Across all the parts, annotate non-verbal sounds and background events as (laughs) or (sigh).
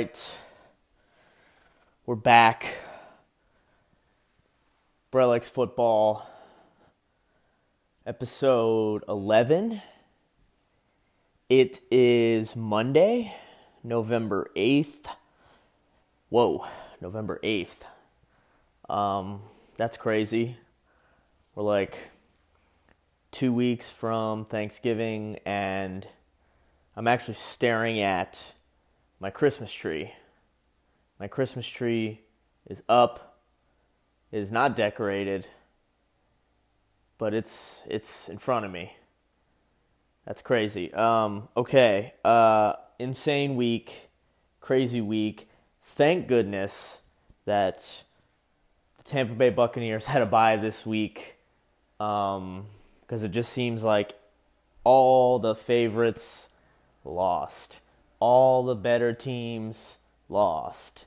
right. We're back. Brett Likes Football, episode 11. It is Monday, November 8th. Whoa, November 8th. Um, that's crazy. We're like two weeks from Thanksgiving, and I'm actually staring at my Christmas tree. My Christmas tree is up. It is not decorated, but it's it's in front of me. That's crazy. Um, okay, uh, insane week, crazy week. Thank goodness that the Tampa Bay Buccaneers (laughs) had a bye this week, because um, it just seems like all the favorites lost, all the better teams lost.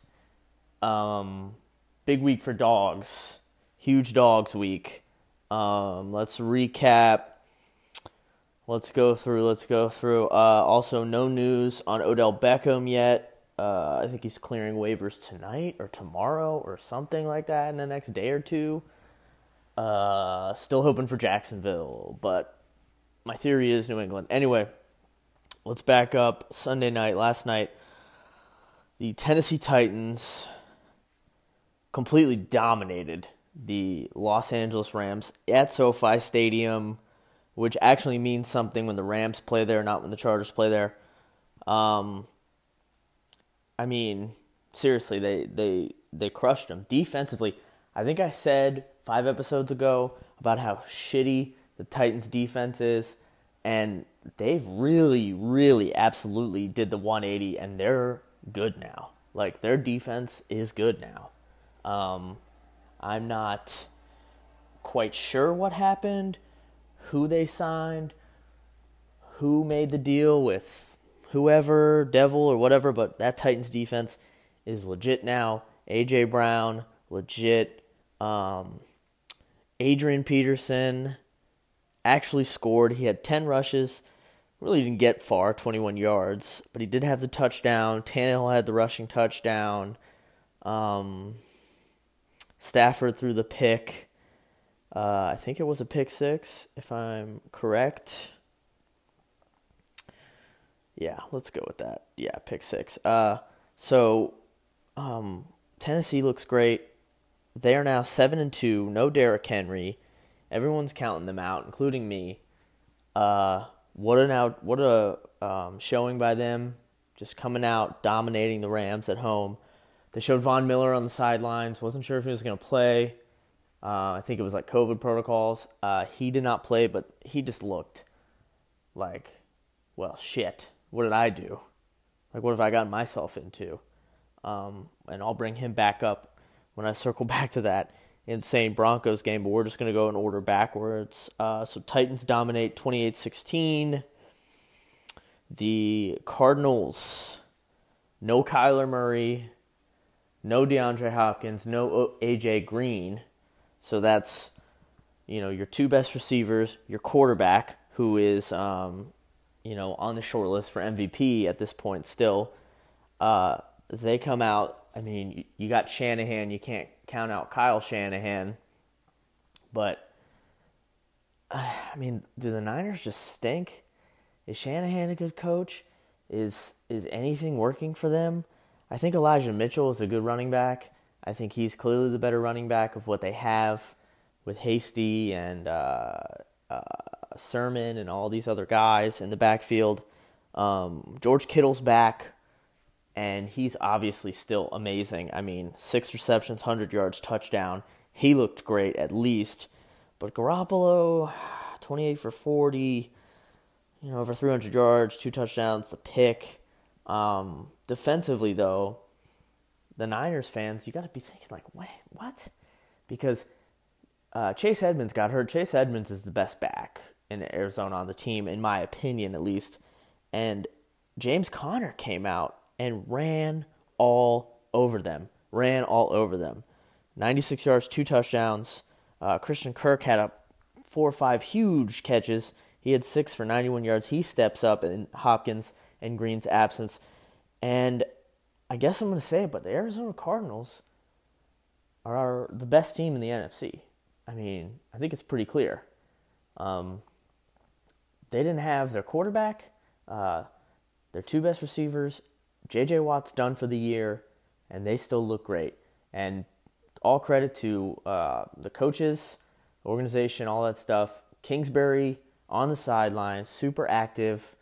Um, big week for dogs, huge dogs week. Um, let's recap let's go through. Let's go through. Uh, also, no news on Odell Beckham yet. Uh, I think he's clearing waivers tonight or tomorrow or something like that in the next day or two. Uh, still hoping for Jacksonville, but my theory is New England. Anyway, let's back up. Sunday night, last night, the Tennessee Titans completely dominated the Los Angeles Rams at SoFi Stadium which actually means something when the Rams play there, not when the Chargers play there. Um, I mean, seriously, they they they crushed them defensively. I think I said five episodes ago about how shitty the Titans' defense is, and they've really, really, absolutely did the 180, and they're good now. Like their defense is good now. Um, I'm not quite sure what happened who they signed, who made the deal with whoever, Devil or whatever, but that Titans defense is legit now. AJ Brown, legit. Um, Adrian Peterson actually scored. He had 10 rushes. Really didn't get far, 21 yards, but he did have the touchdown. Tannehill had the rushing touchdown. Um, Stafford threw the pick. Uh, I think it was a pick six, if I'm correct. Yeah, let's go with that. Yeah, pick six. Uh, so um, Tennessee looks great. They are now seven and two. No Derrick Henry. Everyone's counting them out, including me. Uh, what an out! What a um, showing by them. Just coming out, dominating the Rams at home. They showed Von Miller on the sidelines. Wasn't sure if he was going to play. Uh, I think it was like COVID protocols. Uh, he did not play, but he just looked like, well, shit. What did I do? Like, what have I gotten myself into? Um, and I'll bring him back up when I circle (laughs) back to that insane Broncos game, but we're just going to go in order backwards. Uh, so, Titans dominate 28 16. The Cardinals, no Kyler Murray, no DeAndre Hopkins, no AJ Green so that's you know your two best receivers, your quarterback who is um, you know on the short list for MVP at this point still. Uh, they come out. I mean, you got Shanahan. You can't count out Kyle Shanahan, but (sighs) I mean, do the Niners just stink? Is Shanahan a good coach? Is is anything working for them? I think Elijah Mitchell is a good running back. I think he's clearly the better running back of what they have with Hasty and uh, uh, Sermon and all these other guys in the backfield. Um, George Kittle's back, and he's obviously still amazing. I mean, six receptions, 100 yards, touchdown. He looked great at least. But Garoppolo, 28 for 40, you know, over 300 yards, two touchdowns, the pick. Um, defensively, though, the Niners fans, you got to be thinking like, wait, what? Because uh, Chase Edmonds got hurt. Chase Edmonds is the best back in Arizona on the team, in my opinion, at least. And James Conner came out and ran all over them. Ran all over them. 96 yards, two touchdowns. Uh, Christian Kirk had a four or five huge catches. He had six for 91 yards. He steps up in Hopkins and Green's absence. And I guess I'm going to say it, but the Arizona Cardinals are the best team in the NFC. I mean, I think it's pretty clear. Um, they didn't have their quarterback, uh, their two best receivers. J.J. Watt's done for the year, and they still look great. And all credit to uh, the coaches, organization, all that stuff. Kingsbury on the sideline, super active.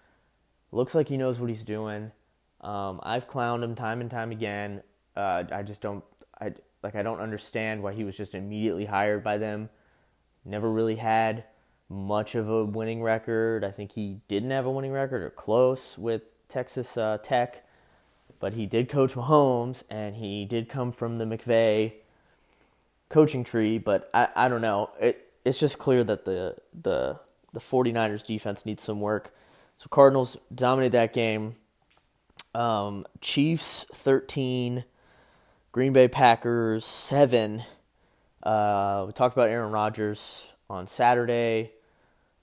Looks like he knows what he's doing. Um, I've clowned him time and time again. Uh, I just don't. I like. I don't understand why he was just immediately hired by them. Never really had much of a winning record. I think he didn't have a winning record or close with Texas uh, Tech, but he did coach Mahomes and he did come from the McVay coaching tree. But I, I don't know. It it's just clear that the the the 49ers defense needs some work. So Cardinals dominated that game. Um, Chiefs 13, Green Bay Packers 7. Uh, we talked about Aaron Rodgers on Saturday.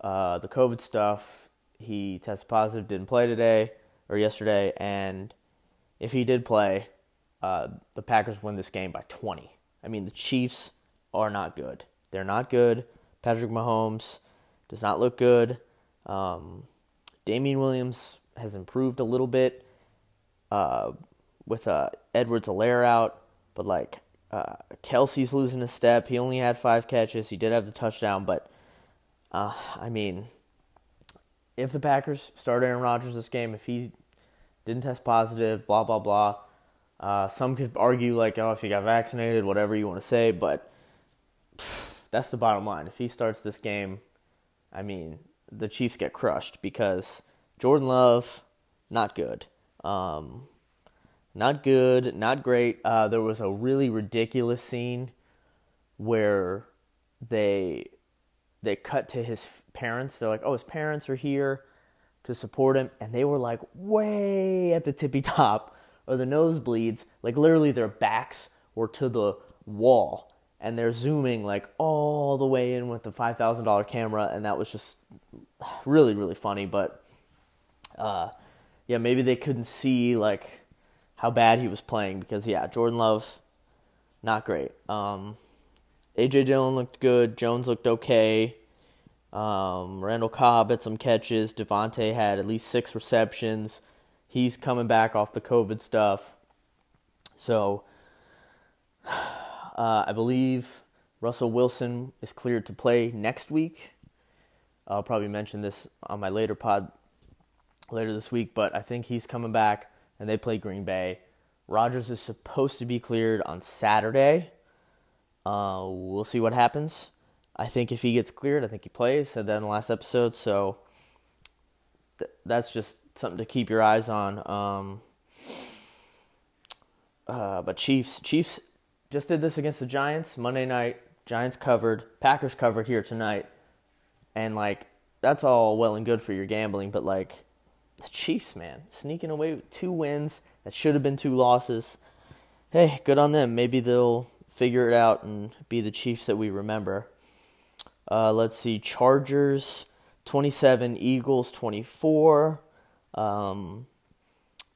Uh, the COVID stuff, he tested positive, didn't play today or yesterday, and if he did play, uh, the Packers win this game by 20. I mean, the Chiefs are not good. They're not good. Patrick Mahomes does not look good. Um, Damien Williams has improved a little bit uh, with uh, Edwards-Helaire out, but like uh, Kelce's losing a step. He only had five catches. He did have the touchdown, but uh, I mean, if the Packers start Aaron Rodgers this game, if he didn't test positive, blah blah blah. Uh, some could argue like, oh, if he got vaccinated, whatever you want to say, but pff, that's the bottom line. If he starts this game, I mean, the Chiefs get crushed because Jordan Love, not good. Um, not good, not great. Uh, there was a really ridiculous scene where they they cut to his parents. They're like, "Oh, his parents are here to support him," and they were like way at the tippy top or the nosebleeds. Like literally, their backs were to the wall, and they're zooming like all the way in with the five thousand dollar camera, and that was just really really funny. But uh, yeah, maybe they couldn't see like how bad he was playing because yeah, Jordan Love, not great. Um, AJ Dillon looked good. Jones looked okay. Um, Randall Cobb had some catches. Davante had at least six receptions. He's coming back off the COVID stuff. So, (sighs) uh, I believe Russell Wilson is cleared to play next week. I'll probably mention this on my later pod later this week, but I think he's coming back and they play Green Bay. Rodgers is supposed to be cleared on Saturday. Uh, we'll see what happens. I think if he gets cleared, I think he plays. Said that in the last episode, so th- that's just something to keep your eyes on. Um, uh, but Chiefs, Chiefs just did this against the Giants Monday night. Giants covered, Packers covered here tonight, and like that's all well and good for your gambling, but like the Chiefs, man, sneaking away with two wins that should have been two losses. Hey, good on them. Maybe they'll figure it out and be the Chiefs that we remember. Uh, let's see, Chargers 27, Eagles 24. Um,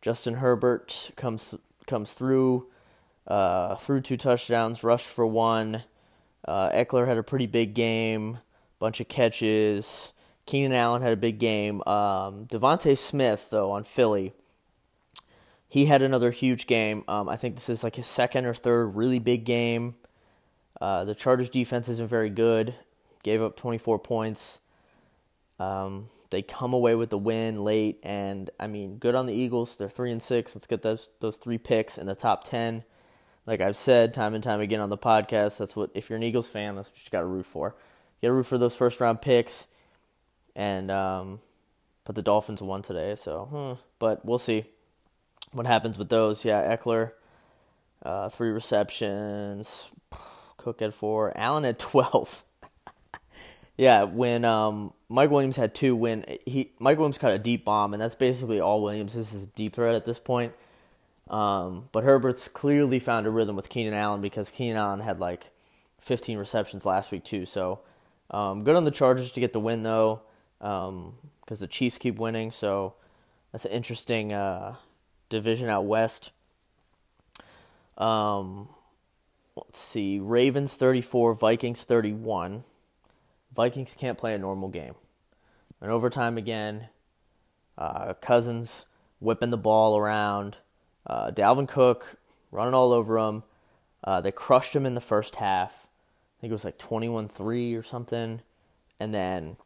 Justin Herbert comes comes through, uh, through two touchdowns, rushed for one. Uh, Ekeler had a pretty big game, bunch of catches. Keenan Allen had a big game. Um, DeVonta Smith though on Philly he had another huge game. Um, I think this is like his second or third really big game. Uh, the Chargers defense isn't very good. Gave up 24 points. Um, they come away with the win late, and I mean, good on the Eagles. They're three and six. Let's get those those three picks in the top ten. Like I've said time and time again on the podcast, that's what if you're an Eagles fan, that's what you got to root for. You got to root for those first round picks, and um, but the Dolphins won today, so hmm, but we'll see what happens with those? Yeah, Ekeler, uh, three receptions. (sighs) Cook had four. Allen had twelve. Yeah, when um, Mike Williams had two, when he Mike Williams caught a deep bomb, and that's basically all Williams is his deep threat at this point. Um, but Herbert's clearly found a rhythm with Keenan Allen because Keenan Allen had like 15 receptions last week too. So um, good on the Chargers to get the win though, because um, the Chiefs keep winning. So that's an interesting. Uh, division out west. Um, let's see. Ravens 34, Vikings 31. Vikings can't play a normal game. And overtime again. Uh, Cousins whipping the ball around. Uh, Dalvin Cook running all over him. Uh, they crushed him in the first half. I think it was like 21 3 or something. And then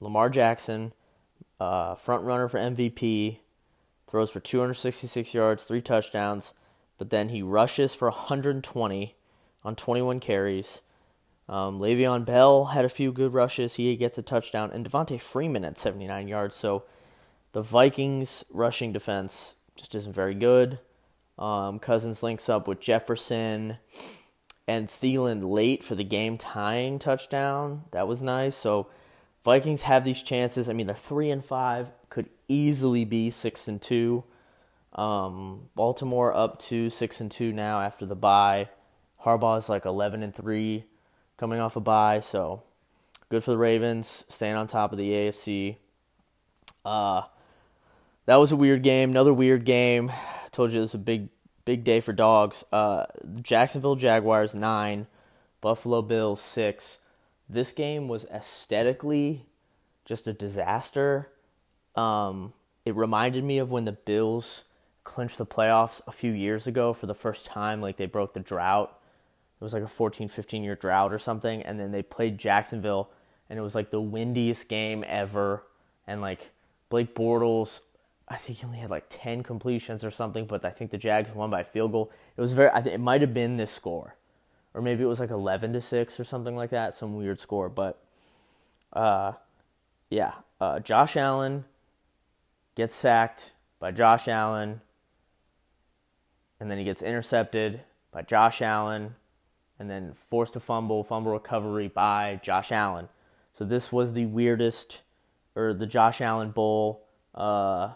Lamar Jackson, uh, front runner for MVP, throws for 266 yards, three touchdowns, but then he rushes for 120 on 21 carries. Um, Le'Veon Bell had a few good rushes. He gets a touchdown, and Devonta Freeman at 79 yards. So the Vikings rushing defense just isn't very good. Um, Cousins links up with Jefferson and Thielen late for the game tying touchdown. That was nice. So Vikings have these chances. I mean, they're three and five, could easily be six and two. Um, Baltimore up to six and two now after the bye. Harbaugh is like eleven and three, coming off a bye. So good for the Ravens, staying on top of the AFC. Uh, that was a weird game. Another weird game. I told you it was a big, big day for dogs. Uh, Jacksonville Jaguars nine, Buffalo Bills six. This game was aesthetically just a disaster. Um, it reminded me of when the Bills clinched the playoffs a few years ago for the first time. Like they broke the drought. It was like a 14, 15 year drought or something. And then they played Jacksonville, and it was like the windiest game ever. And like Blake Bortles, I think he only had like 10 completions or something, but I think the Jags won by field goal. It was very, I think it might have been this score or maybe it was like 11 to 6 or something like that, some weird score, but uh yeah, uh, Josh Allen gets sacked by Josh Allen and then he gets intercepted by Josh Allen and then forced to fumble, fumble recovery by Josh Allen. So this was the weirdest or the Josh Allen bowl uh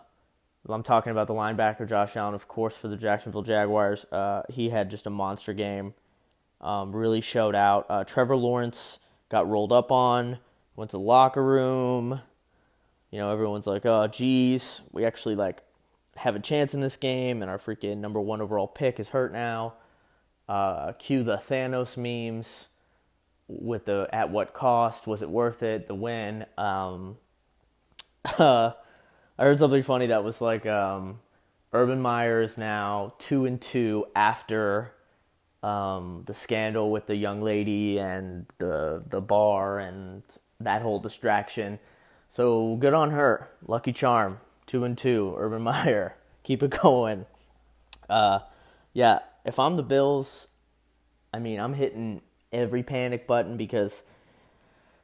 I'm talking about the linebacker Josh Allen, of course, for the Jacksonville Jaguars. Uh, he had just a monster game um, really showed out. Uh, Trevor Lawrence got rolled up on, went to the locker room. You know, everyone's like, "Oh, geez, we actually like have a chance in this game, and our freaking number one overall pick is hurt now." Uh, cue the Thanos memes with the "At what cost? Was it worth it? The win?" Um, uh, (laughs) I heard something funny that was like, um, Urban Meyer is now two and two after um, the scandal with the young lady and the the bar and that whole distraction. So good on her. Lucky charm. Two and two. Urban (laughs) Meyer. Keep it going. Uh, yeah. If I'm the Bills, I mean I'm hitting every panic button because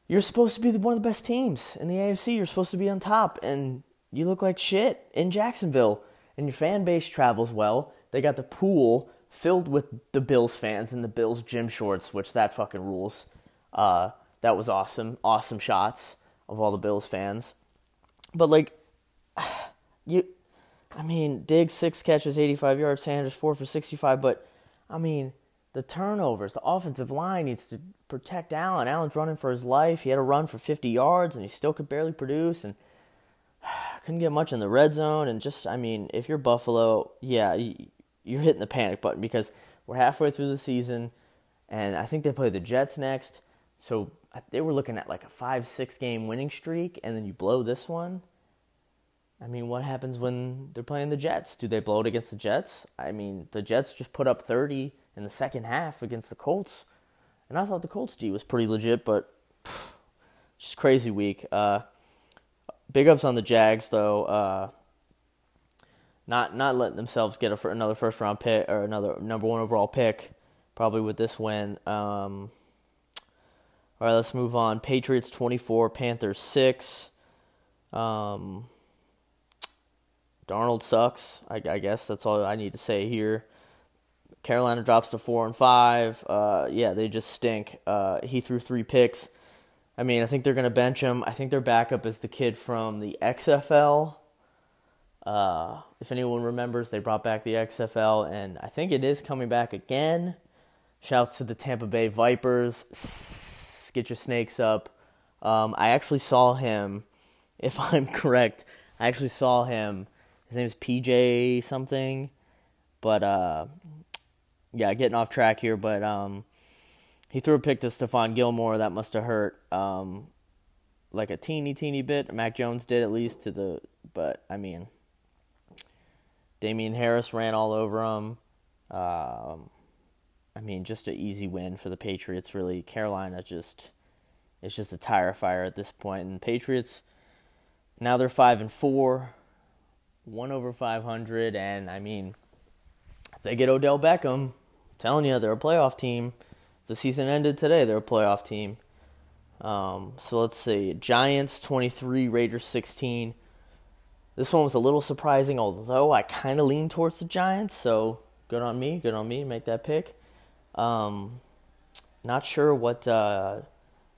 you're supposed to be one of the best teams in the AFC. You're supposed to be on top, and you look like shit in Jacksonville. And your fan base travels well. They got the pool filled with the Bills fans in the Bills gym shorts, which that fucking rules. Uh, that was awesome. Awesome shots of all the Bills fans. But like, (sighs) you, I mean, Diggs six catches, eighty five yards. Sanders four for sixty five. But I mean, the turnovers, the offensive line needs to protect Allen. Allen's running for his life. He had a run for fifty yards, and he still could barely produce. And (sighs) couldn't get much in the red zone. And just, I mean, if you're Buffalo, yeah you're hitting the panic button because we're halfway through the season, and I think they play the Jets next. So they were looking at like a five, six game winning streak, and then you blow this one. I mean, what happens when they're playing the Jets? Do they blow it against the Jets? I mean, the Jets just put up 30 in the second half against the Colts, and I thought the Colts D was pretty legit, but pff, (sighs) just crazy week. Uh, big ups on the Jags though. Uh, not not letting themselves get a, another first round pick or another number one overall pick, probably with this win. Um, all right, let's move on. Patriots twenty four, Panthers six. Um, Darnold sucks. I, I, guess that's all I need to say here. Carolina drops to four and five. Uh, yeah, they just stink. Uh, he threw three picks. I mean, I think they're gonna bench him. I think their backup is the kid from the XFL. Uh, if anyone remembers, they brought back the XFL, and I think it is coming back again. Shouts to the Tampa Bay Vipers. Get your snakes up. Um, I actually saw him, if (laughs) I'm correct, I actually saw him. His name is PJ something, but uh, yeah, getting off track here, but um, he threw a pick to Stephon Gilmore that must have hurt um, like a teeny teeny bit. Mac Jones did at least to the, but I mean, Damien Harris ran all over him. Um, I mean, just an easy win for the Patriots. Really, Carolina just it's just a tire fire at this point. And Patriots now they're five and four, one over five hundred, and I mean, if they get Odell Beckham, I'm telling you, they're a playoff team. The season ended today; they're a playoff team. Um, so let's see: Giants twenty three, Raiders sixteen. This one was a little surprising, although I kind of lean towards the Giants. So good on me, good on me, make that pick. Um, not sure what uh,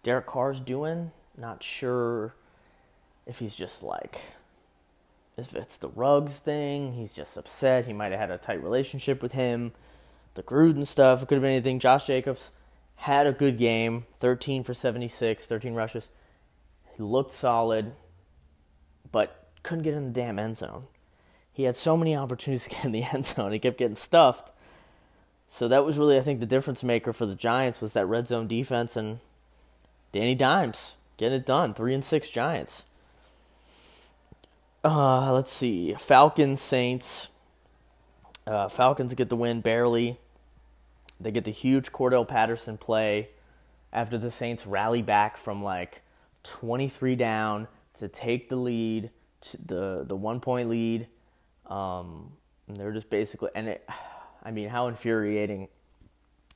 Derek Carr's doing. Not sure if he's just like if it's the Ruggs thing. He's just upset. He might have had a tight relationship with him. The Gruden stuff. It could have been anything. Josh Jacobs had a good game. 13 for 76, 13 rushes. He looked solid, but couldn't get in the damn end zone. He had so many (laughs) opportunities to get in the end zone. He kept getting stuffed. So that was really, I think, the difference maker for the Giants was that red zone defense and Danny Dimes getting it done. Three and six Giants. Uh, let's see. Falcons, Saints. Uh, Falcons get the win barely. They get the huge Cordarrelle Patterson play after the Saints rally back from like 23 down to take the lead, the the one point lead. Um, and they're just basically, and it, (sighs) I mean, how infuriating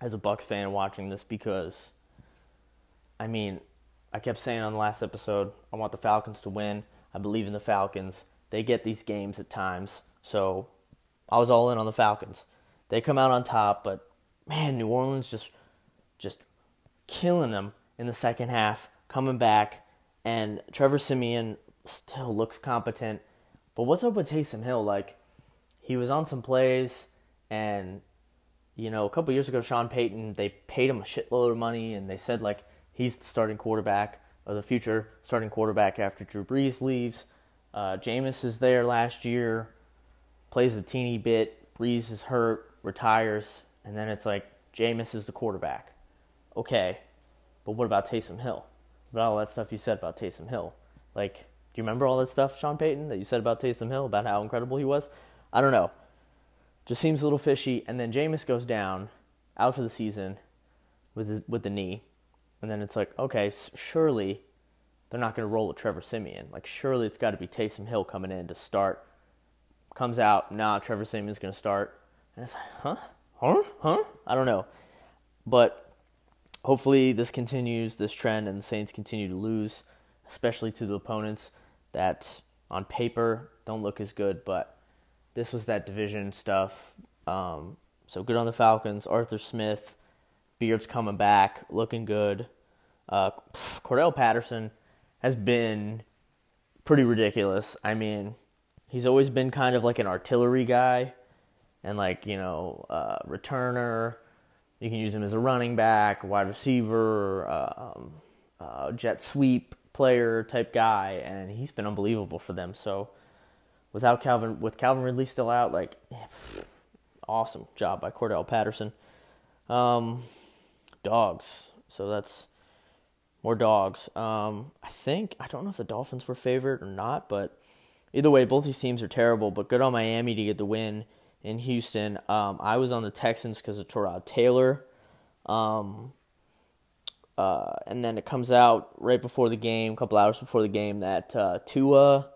as a Bucks fan watching this because, I mean, I kept saying on the last episode, I want the Falcons to win. I believe in the Falcons. They get these games at times, so I was all in on the Falcons. They come out on top, but man, New Orleans just just killing them in the second half, coming back, and Trevor Siemian still looks competent. But what's up with Taysom Hill? Like, he was on some plays and you know, a couple years ago, Sean Payton they paid him a shitload of money, and they said like he's the starting quarterback of the future starting quarterback after Drew Brees leaves. Uh, Jameis is there last year, plays a teeny bit. Brees is hurt, retires, and then it's like Jameis is the quarterback. Okay, but what about Taysom Hill? What about all that stuff you said about Taysom Hill? Like, do you remember all that stuff, Sean Payton, that you said about Taysom Hill about how incredible he was? I don't know just seems a little fishy. And then Jameis goes down, out for the season with his, with the knee, and then it's like, okay, surely they're not going to roll with Trevor Siemian. Like surely it's got to be Taysom Hill coming in to start. Comes out, nah, Trevor Siemian's going to start, and it's like, huh, huh, huh? I don't know, but hopefully this continues this trend and the Saints continue to lose, especially to the opponents that on paper don't look as good, but this was that division stuff. Um, so good on the Falcons. Arthur Smith, Beard's coming back, looking good. Uh, Cordarrelle Patterson has been pretty ridiculous. I mean, he's always been kind of like an artillery guy and like, you know, uh, returner. You can use him as a running back, wide receiver, um, uh, jet sweep player type guy, and he's been unbelievable for them. So without Calvin with Calvin Ridley still out, like (sighs) awesome job by Cordarrelle Patterson. Um, dogs. So that's more dogs. Um, I think I don't know if the Dolphins were favored or not, but either way, both these teams are terrible. But good on Miami to get the win in Houston. Um, I was on the Texans because of Tyrod Taylor. Um, uh, and then it comes out right before the game, a couple hours before the game, that uh, Tua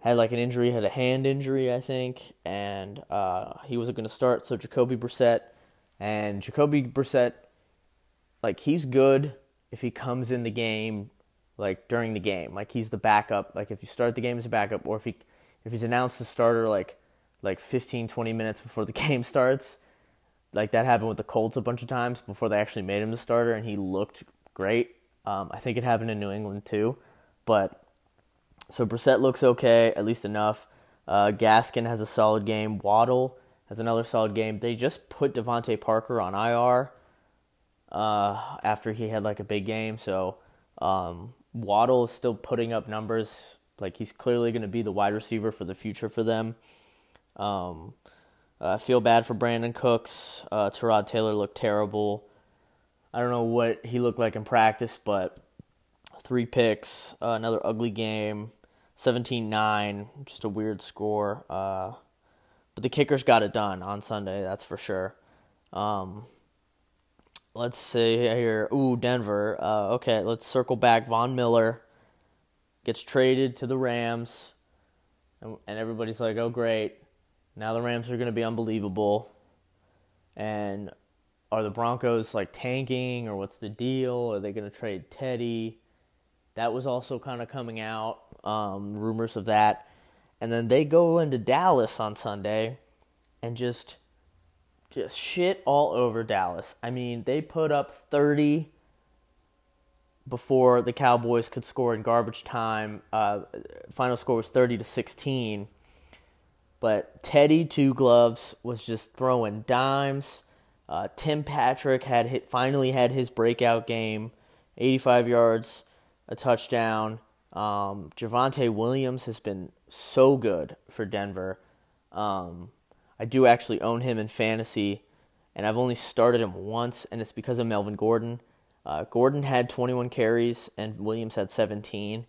had like an injury, had a hand injury, I think, and uh, he wasn't going to start. So Jacoby Brissett and Jacoby Brissett, like he's good if he comes in the game, like during the game, like he's the backup. Like if you start the game as a backup, or if he if he's announced the starter like like 15, 20 minutes before the (laughs) game starts. Like that happened with the Colts a bunch of times before they actually made him the starter, and he looked great. Um, I think it happened in New England too, but so Brissett looks okay, at least enough. Uh, Gaskin has a solid game. Waddle has another solid game. They just put DeVante Parker on IR uh, after he had like a big game. So um, Waddle is still putting up numbers. Like he's clearly going to be the wide receiver for the future for them. Um, Uh, I feel bad for Brandin Cooks. Uh, Tyrod Taylor looked terrible. I don't know what he looked like in practice, but three picks, uh, another ugly game, 17-9, just a weird score. Uh, but the kickers got it done on Sunday, that's for sure. Um, let's see here. Ooh, Denver. Uh, okay, let's circle back. Von Miller gets traded to the Rams, and, and everybody's like, "Oh, great! Now the Rams are going to be unbelievable." And are the Broncos like tanking, or what's the deal? Are they going to trade Teddy? That was also kind of coming out, um, rumors of that. And then they go into Dallas on Sunday and just just shit all over Dallas. I mean, they put up 30 before the Cowboys could score in garbage time. Uh, final score was 30 to 16. But Teddy Two Gloves was just throwing dimes. Uh, Tim Patrick had hit, finally had his breakout game, 85 yards, a touchdown. Um, Javonte Williams has been so good for Denver. Um, I do actually own him in fantasy, and I've only started him once, and it's because of Melvin Gordon. Uh, Gordon had 21 carries, and Williams had 17.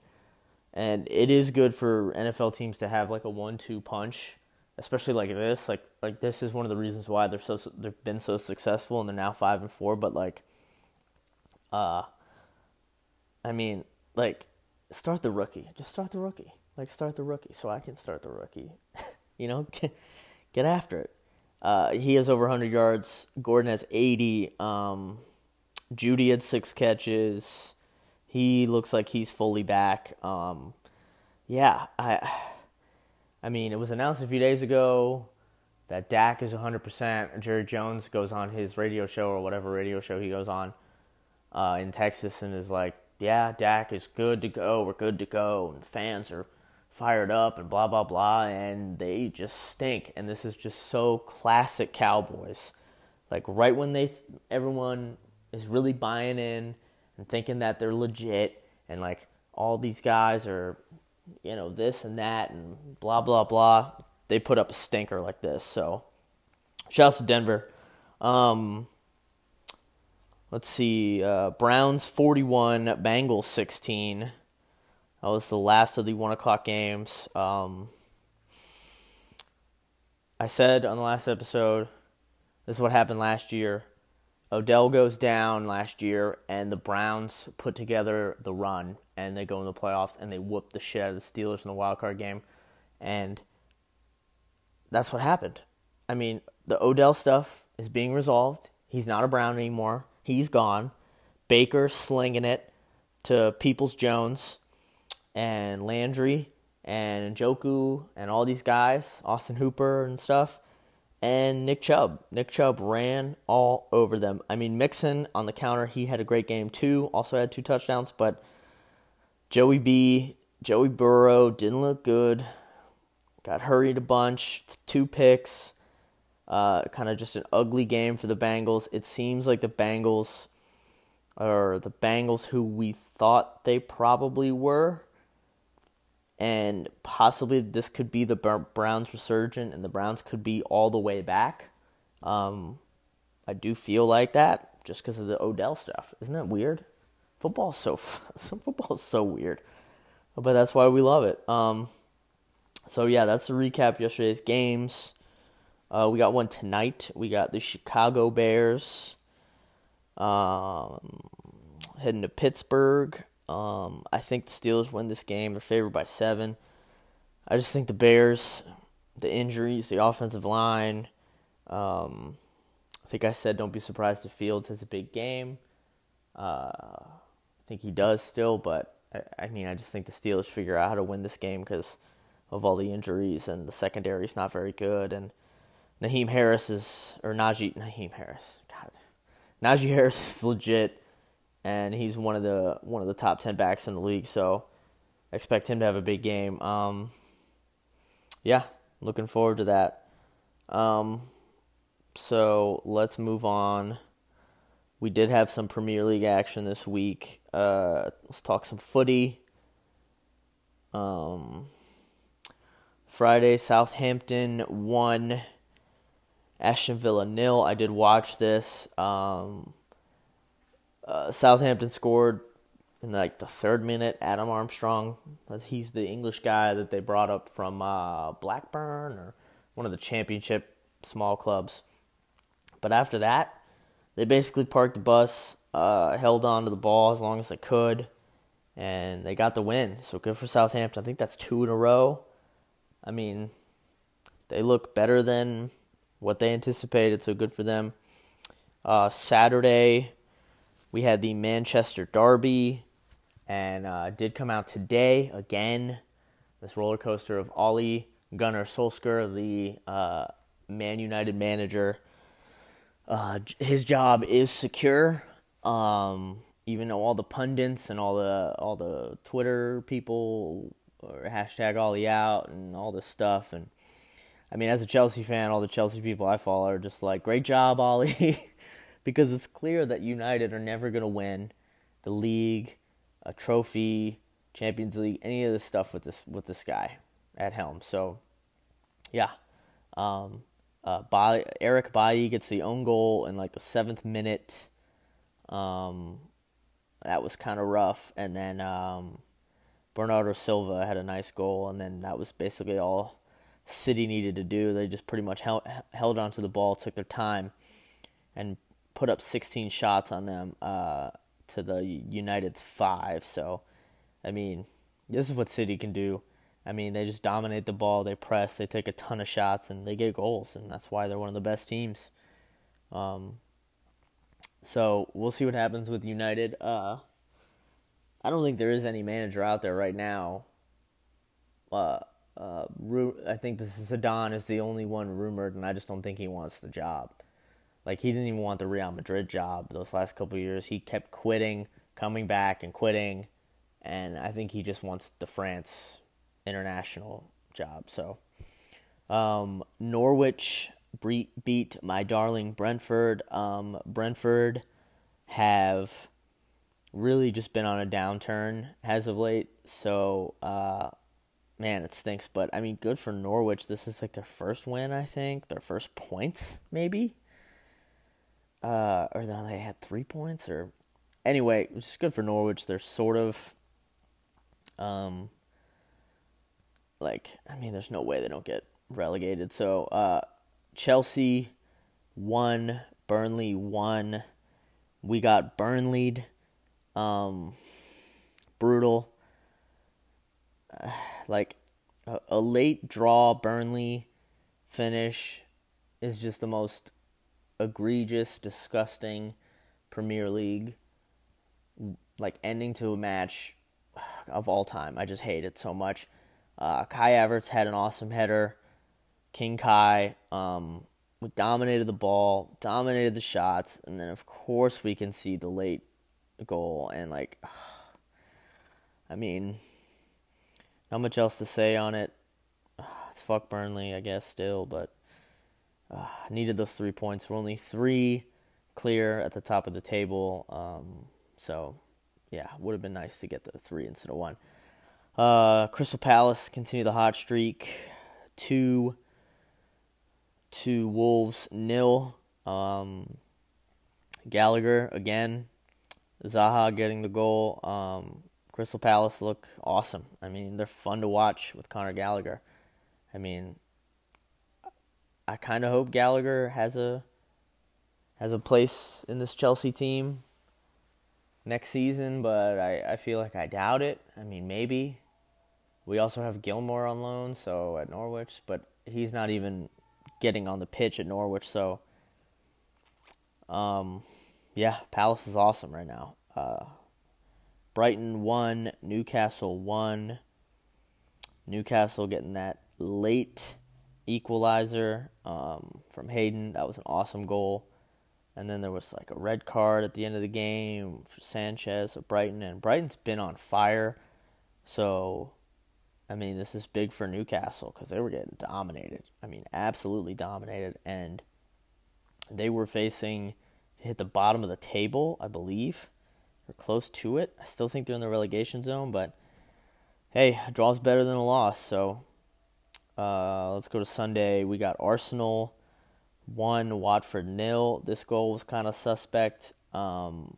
And it is good for NFL teams to have like a one-two punch, especially like this. Like like this is one of the reasons why they're so they've been so successful, and they're now five and four. But like, uh, I mean, like start the rookie. Just start the rookie. Like start the rookie, so I can start the rookie. (laughs) you know, (laughs) get after it. Uh, he has over 100 yards. Gordon has 80. Um, Jeudy had six catches. He looks like he's fully back. Um, yeah, I, I mean, it was announced a few days ago that Dak is 100%. Jerry Jones goes on his radio show or whatever radio show he goes on uh, in Texas and is like, yeah, Dak is good to go. We're good to go. And the fans are fired up and blah, blah, blah. And they just stink. And this is just so classic Cowboys. Like, right when they, everyone is really buying in and thinking that they're legit and like all these guys are, you know, this and that and blah, blah, blah. They put up a stinker like this. So, shouts to Denver. Um, Let's see. Uh, Browns 41, Bengals 16. That was the last of the 1 o'clock games. Um, I said on the last episode, this is what happened last year. Odell goes down last year, and the Browns put together the run, and they go in the playoffs, and they whoop the shit out of the Steelers in the wild card game, and that's what happened. I mean, the Odell stuff is being resolved. He's not a Brown anymore. He's gone. Baker slinging it to Peoples Jones and Landry and Njoku and all these guys, Austin Hooper and stuff, and Nick Chubb. Nick Chubb ran all over them. I mean, Mixon on the counter, he had a great game too, also had two touchdowns, but Joey B, Joey Burrow didn't look good. Got hurried a bunch, two picks. Uh, kind of just an ugly game for the Bengals. It seems like the Bengals or the Bengals who we thought they probably were. And possibly this could be the Browns resurgent, and the Browns could be all the way back. Um, I do feel like that just because of the Odell stuff. Isn't that weird? Football's so (laughs) football's so weird, but that's why we love it. Um, so yeah, that's the recap of yesterday's games. Uh, we got one tonight. We got the Chicago Bears um, heading to Pittsburgh. Um, I think the Steelers win this game. They're favored by seven. I just think the Bears, the injuries, the offensive line. Um, I think I said don't be surprised if Fields has a big game. Uh, I think he does still, but I, I mean, I just think the Steelers figure out how to win this game because of all the injuries and the secondary is not very good and Naheem Harris is or Najee Naheem Harris. God, Najee Harris is legit, and he's one of the one of the top ten backs in the league. So expect him to have a big game. Um, yeah, looking forward to that. Um, so let's move on. We did have some Premier League action this week. Uh, let's talk some footy. Um, Friday, Southampton won Aston Villa nil. I did watch this. Um, uh, Southampton scored in like the third minute. Adam Armstrong, he's the English guy that they brought up from uh, Blackburn or one of the championship small clubs. But after that, they basically parked the bus, uh, held on to the ball as long as they could, and they got the win. So good for Southampton. I think that's two in a row. I mean, they look better than what they anticipated, so good for them. Uh, Saturday, we had the Manchester Derby, and uh, did come out today again. This roller coaster of Ole Gunnar Solskjaer, the uh, Man United manager. Uh, his job is secure. Um, even though all the pundits and all the all the Twitter people or hashtag Ole out and all this stuff and I mean as a Chelsea fan, all the Chelsea people I follow are just like, Great job, Ole (laughs) because it's clear that United are never gonna win the league, a trophy, Champions League, any of this stuff with this with this guy at helm. So yeah. Um, uh, Eric Bailly gets the own goal in like the seventh minute. Um, that was kind of rough. And then um, Bernardo Silva had a nice goal, and then that was basically all City needed to do. They just pretty much held, held onto the ball, took their time, and put up 16 shots on them uh, to the United's five. So, I mean, this is what City can do. I mean, they just dominate the ball, they press, they take a ton of shots, and they get goals, and that's why they're one of the best teams. Um, so we'll see what happens with United. Uh, I don't think there is any manager out there right now. Uh, uh, I think this is Zidane is the only one rumored, and I just don't think he wants the job. Like he didn't even want the Real Madrid job those last couple years. He kept quitting, coming back, and quitting, and I think he just wants the France international job. So, um, Norwich beat my darling Brentford. Um, Brentford have really just been on a downturn as of late. So, uh, man, it stinks. But I mean, good for Norwich. This is like their first win, I think. Their first points, maybe. Uh, or they had three points. Or anyway, it's just good for Norwich. They're sort of, um, like I mean, there's no way they don't get relegated. So uh, Chelsea won, Burnley won. We got Burnley, um, brutal. (sighs) Like a, a late draw Burnley finish is just the most egregious, disgusting Premier League like ending to a match of all time. I just hate it so much. Uh, Kai Havertz had an awesome header. King Kai um, dominated the ball, dominated the shots, and then of course we can see the late goal. And like, (sighs) I mean, not much else to say on it. (sighs) It's fuck Burnley, I guess, still, but uh, needed those three points. We're only three clear at the top of the table. Um, so, yeah, would have been nice to get the three instead of one. Uh, Crystal Palace continue the hot streak. Two to Wolves nil. Um, Gallagher again. Zaha getting the goal. Um, Crystal Palace look awesome. I mean, they're fun to watch with Conor Gallagher. I mean, I kind of hope Gallagher has a has a place in this Chelsea team next season, but I, I feel like I doubt it. I mean, maybe. We also have Gilmour on loan, so at Norwich, but he's not even getting on the pitch at Norwich. So, um, yeah, Palace is awesome right now. Uh, Brighton won, Newcastle won. Newcastle getting that late equalizer um, from Hayden. That was an awesome goal. And then there was like a red card at the end of the game for Sanchez of Brighton, and Brighton's been on fire. So I mean, this is big for Newcastle because they were getting dominated. I mean, absolutely dominated. And they were facing to hit the bottom of the table, I believe, or close to it. I still think they're in the relegation zone, but hey, a draw's better than a loss. So uh, let's go to Sunday. We got Arsenal one, Watford nil. This goal was kind of suspect um,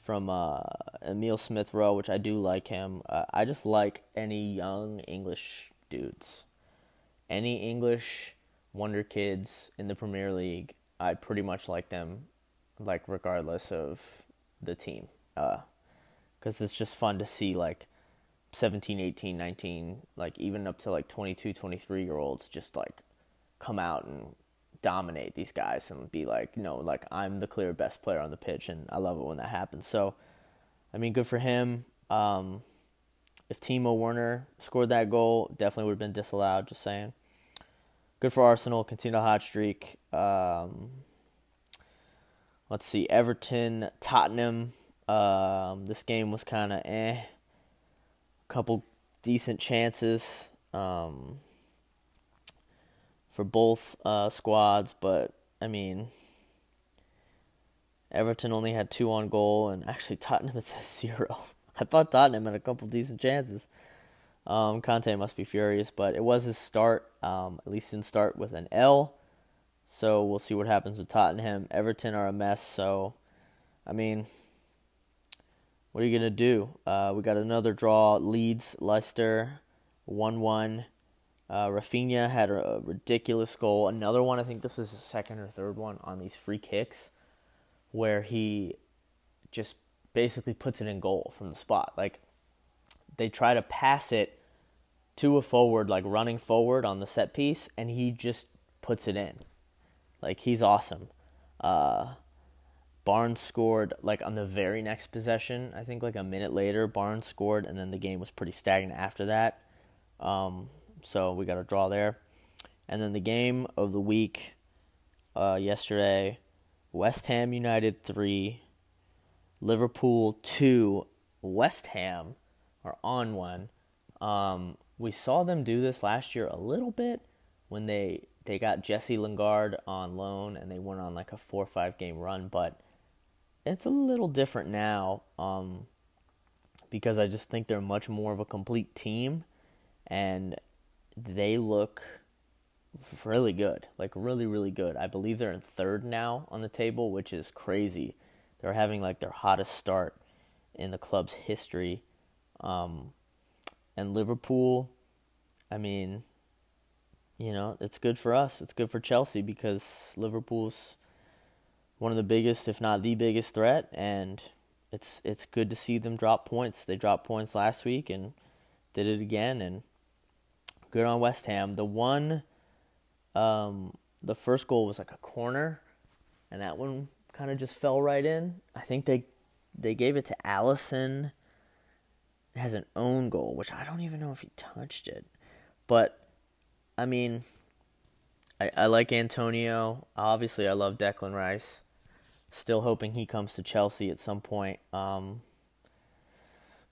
from uh, Emil Smith Rowe, which I do like him. Uh, I just like any young English dudes, any English wonder kids in the Premier League. I pretty much like them, like regardless of the team, because uh, it's just fun to see like 17, 18, 19, like even up to like 22, 23 year olds just like come out and dominate these guys and be like, you know, like I'm the clear best player on the pitch, and I love it when that happens. So, I mean, good for him. Um, if Timo Werner scored that goal, definitely would have been disallowed. Just saying. Good for Arsenal. Continue the hot streak. Um, let's see, Everton, Tottenham. Um, this game was kind of eh. Couple decent chances. Um, for both uh, squads, but I mean, Everton only had two on goal, and actually Tottenham (laughs) says zero. I thought Tottenham had a couple decent chances. Um, Conte must be furious, but it was his start. Um, at least didn't start with an L. So we'll see what happens with Tottenham. Everton are a mess. So, I mean, what are you gonna do? Uh, we got another draw. Leeds, Leicester, one-one. Uh, Raphinha had a, ridiculous goal. Another one, I think this was the second or third one on these free kicks, where he just basically puts it in goal from the spot. Like they try to pass it to a forward, like running forward on the set piece, and he just puts it in. Like he's awesome. Uh, Barnes scored like on the very next possession. I think like a minute later, Barnes scored, and then the game was pretty stagnant after that. Um, so we got a draw there. And then the game of the week uh, yesterday West Ham United 3, Liverpool 2. West Ham are on one. Um, we saw them do this last year a little bit when they they got Jesse Lingard on loan and they went on like a four or five game run, but it's a little different now um, because I just think they're much more of a complete team, and they look really good, like really, really good. I believe they're in third now on the table, which is crazy. They're having like their hottest start in the club's history. Um, and Liverpool, I mean, you know, it's good for us. It's good for Chelsea because Liverpool's one of the biggest, if not the biggest threat, and it's it's good to see them drop points. They dropped points last week and did it again, and Good on West Ham. The one, um, the first goal was like a corner, and that one kind of just fell right in. I think they they gave it to Alisson. Has an own goal, which I don't even know if he touched it. But I mean, I, I like Antonio. Obviously, I love Declan Rice. Still hoping he comes to Chelsea at some point. Um,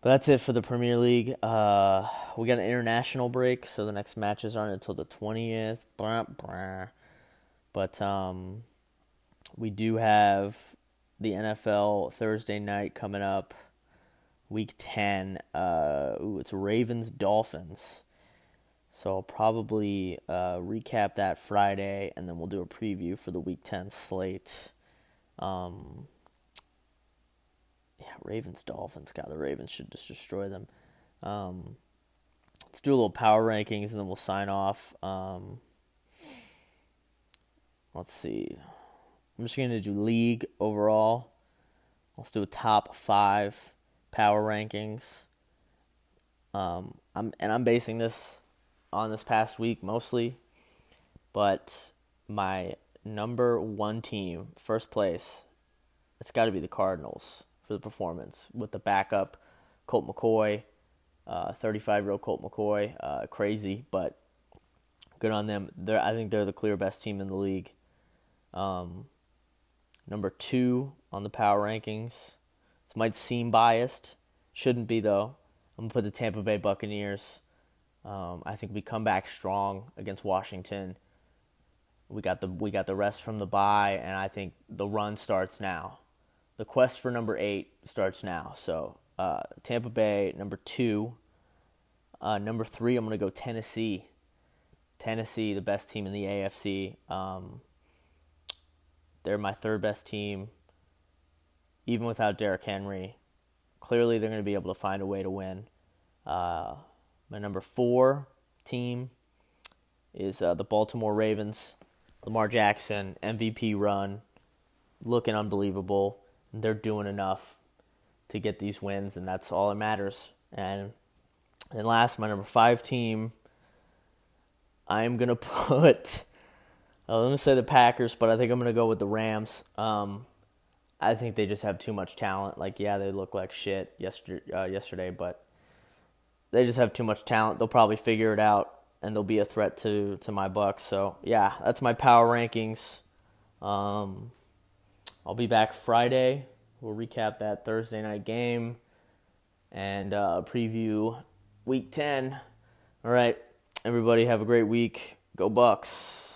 but that's it for the Premier League. Uh, we got an international break, so the next matches aren't until the 20th. But um, we do have the NFL Thursday night coming up, week 10. Uh, ooh, it's Ravens Dolphins. So I'll probably uh, recap that Friday, and then we'll do a preview for the week 10 slate. Um, yeah, Ravens Dolphins. God, the Ravens should just destroy them. Um, let's do a little power rankings and then we'll sign off. Um, let's see. I'm just gonna do league overall. Let's do a top five power rankings. Um, I'm and I'm basing this on this past week mostly, but my number one team, first place, it's got to be the Cardinals for the performance with the backup Colt McCoy, 35 uh, year old Colt McCoy. Uh, crazy, but good on them. They're, I think they're the clear best team in the league. Um, number two on the power rankings. This might seem biased, shouldn't be though. I'm gonna put the Tampa Bay Buccaneers. Um, I think we come back strong against Washington. We got the we got the rest from the bye, and I think the run starts now the quest for number eight starts now. So uh, Tampa Bay, number two. Uh, number three, I'm to go Tennessee. Tennessee, the best team in the AFC. Um, They're my third best team, even without Derrick Henry. Clearly, they're going to be able to find a way to win. Uh, my number four team is uh, the Baltimore Ravens. Lamar Jackson, MVP run, looking unbelievable. They're doing enough to get these wins, and that's all that matters. And then last, my number five team, I'm gonna (laughs) put. Uh, let me say the Packers, but I think I'm gonna go with the Rams. Um, I think they just have too much talent. Like, yeah, they look like shit yesterday, uh, yesterday, but they just have too much talent. They'll probably figure it out, and they'll be a threat to to my Bucs. So yeah, that's my power rankings. Um, I'll be back Friday. We'll recap that Thursday night game and uh, preview Week Ten. All right, everybody, have a great week. Go Bucs.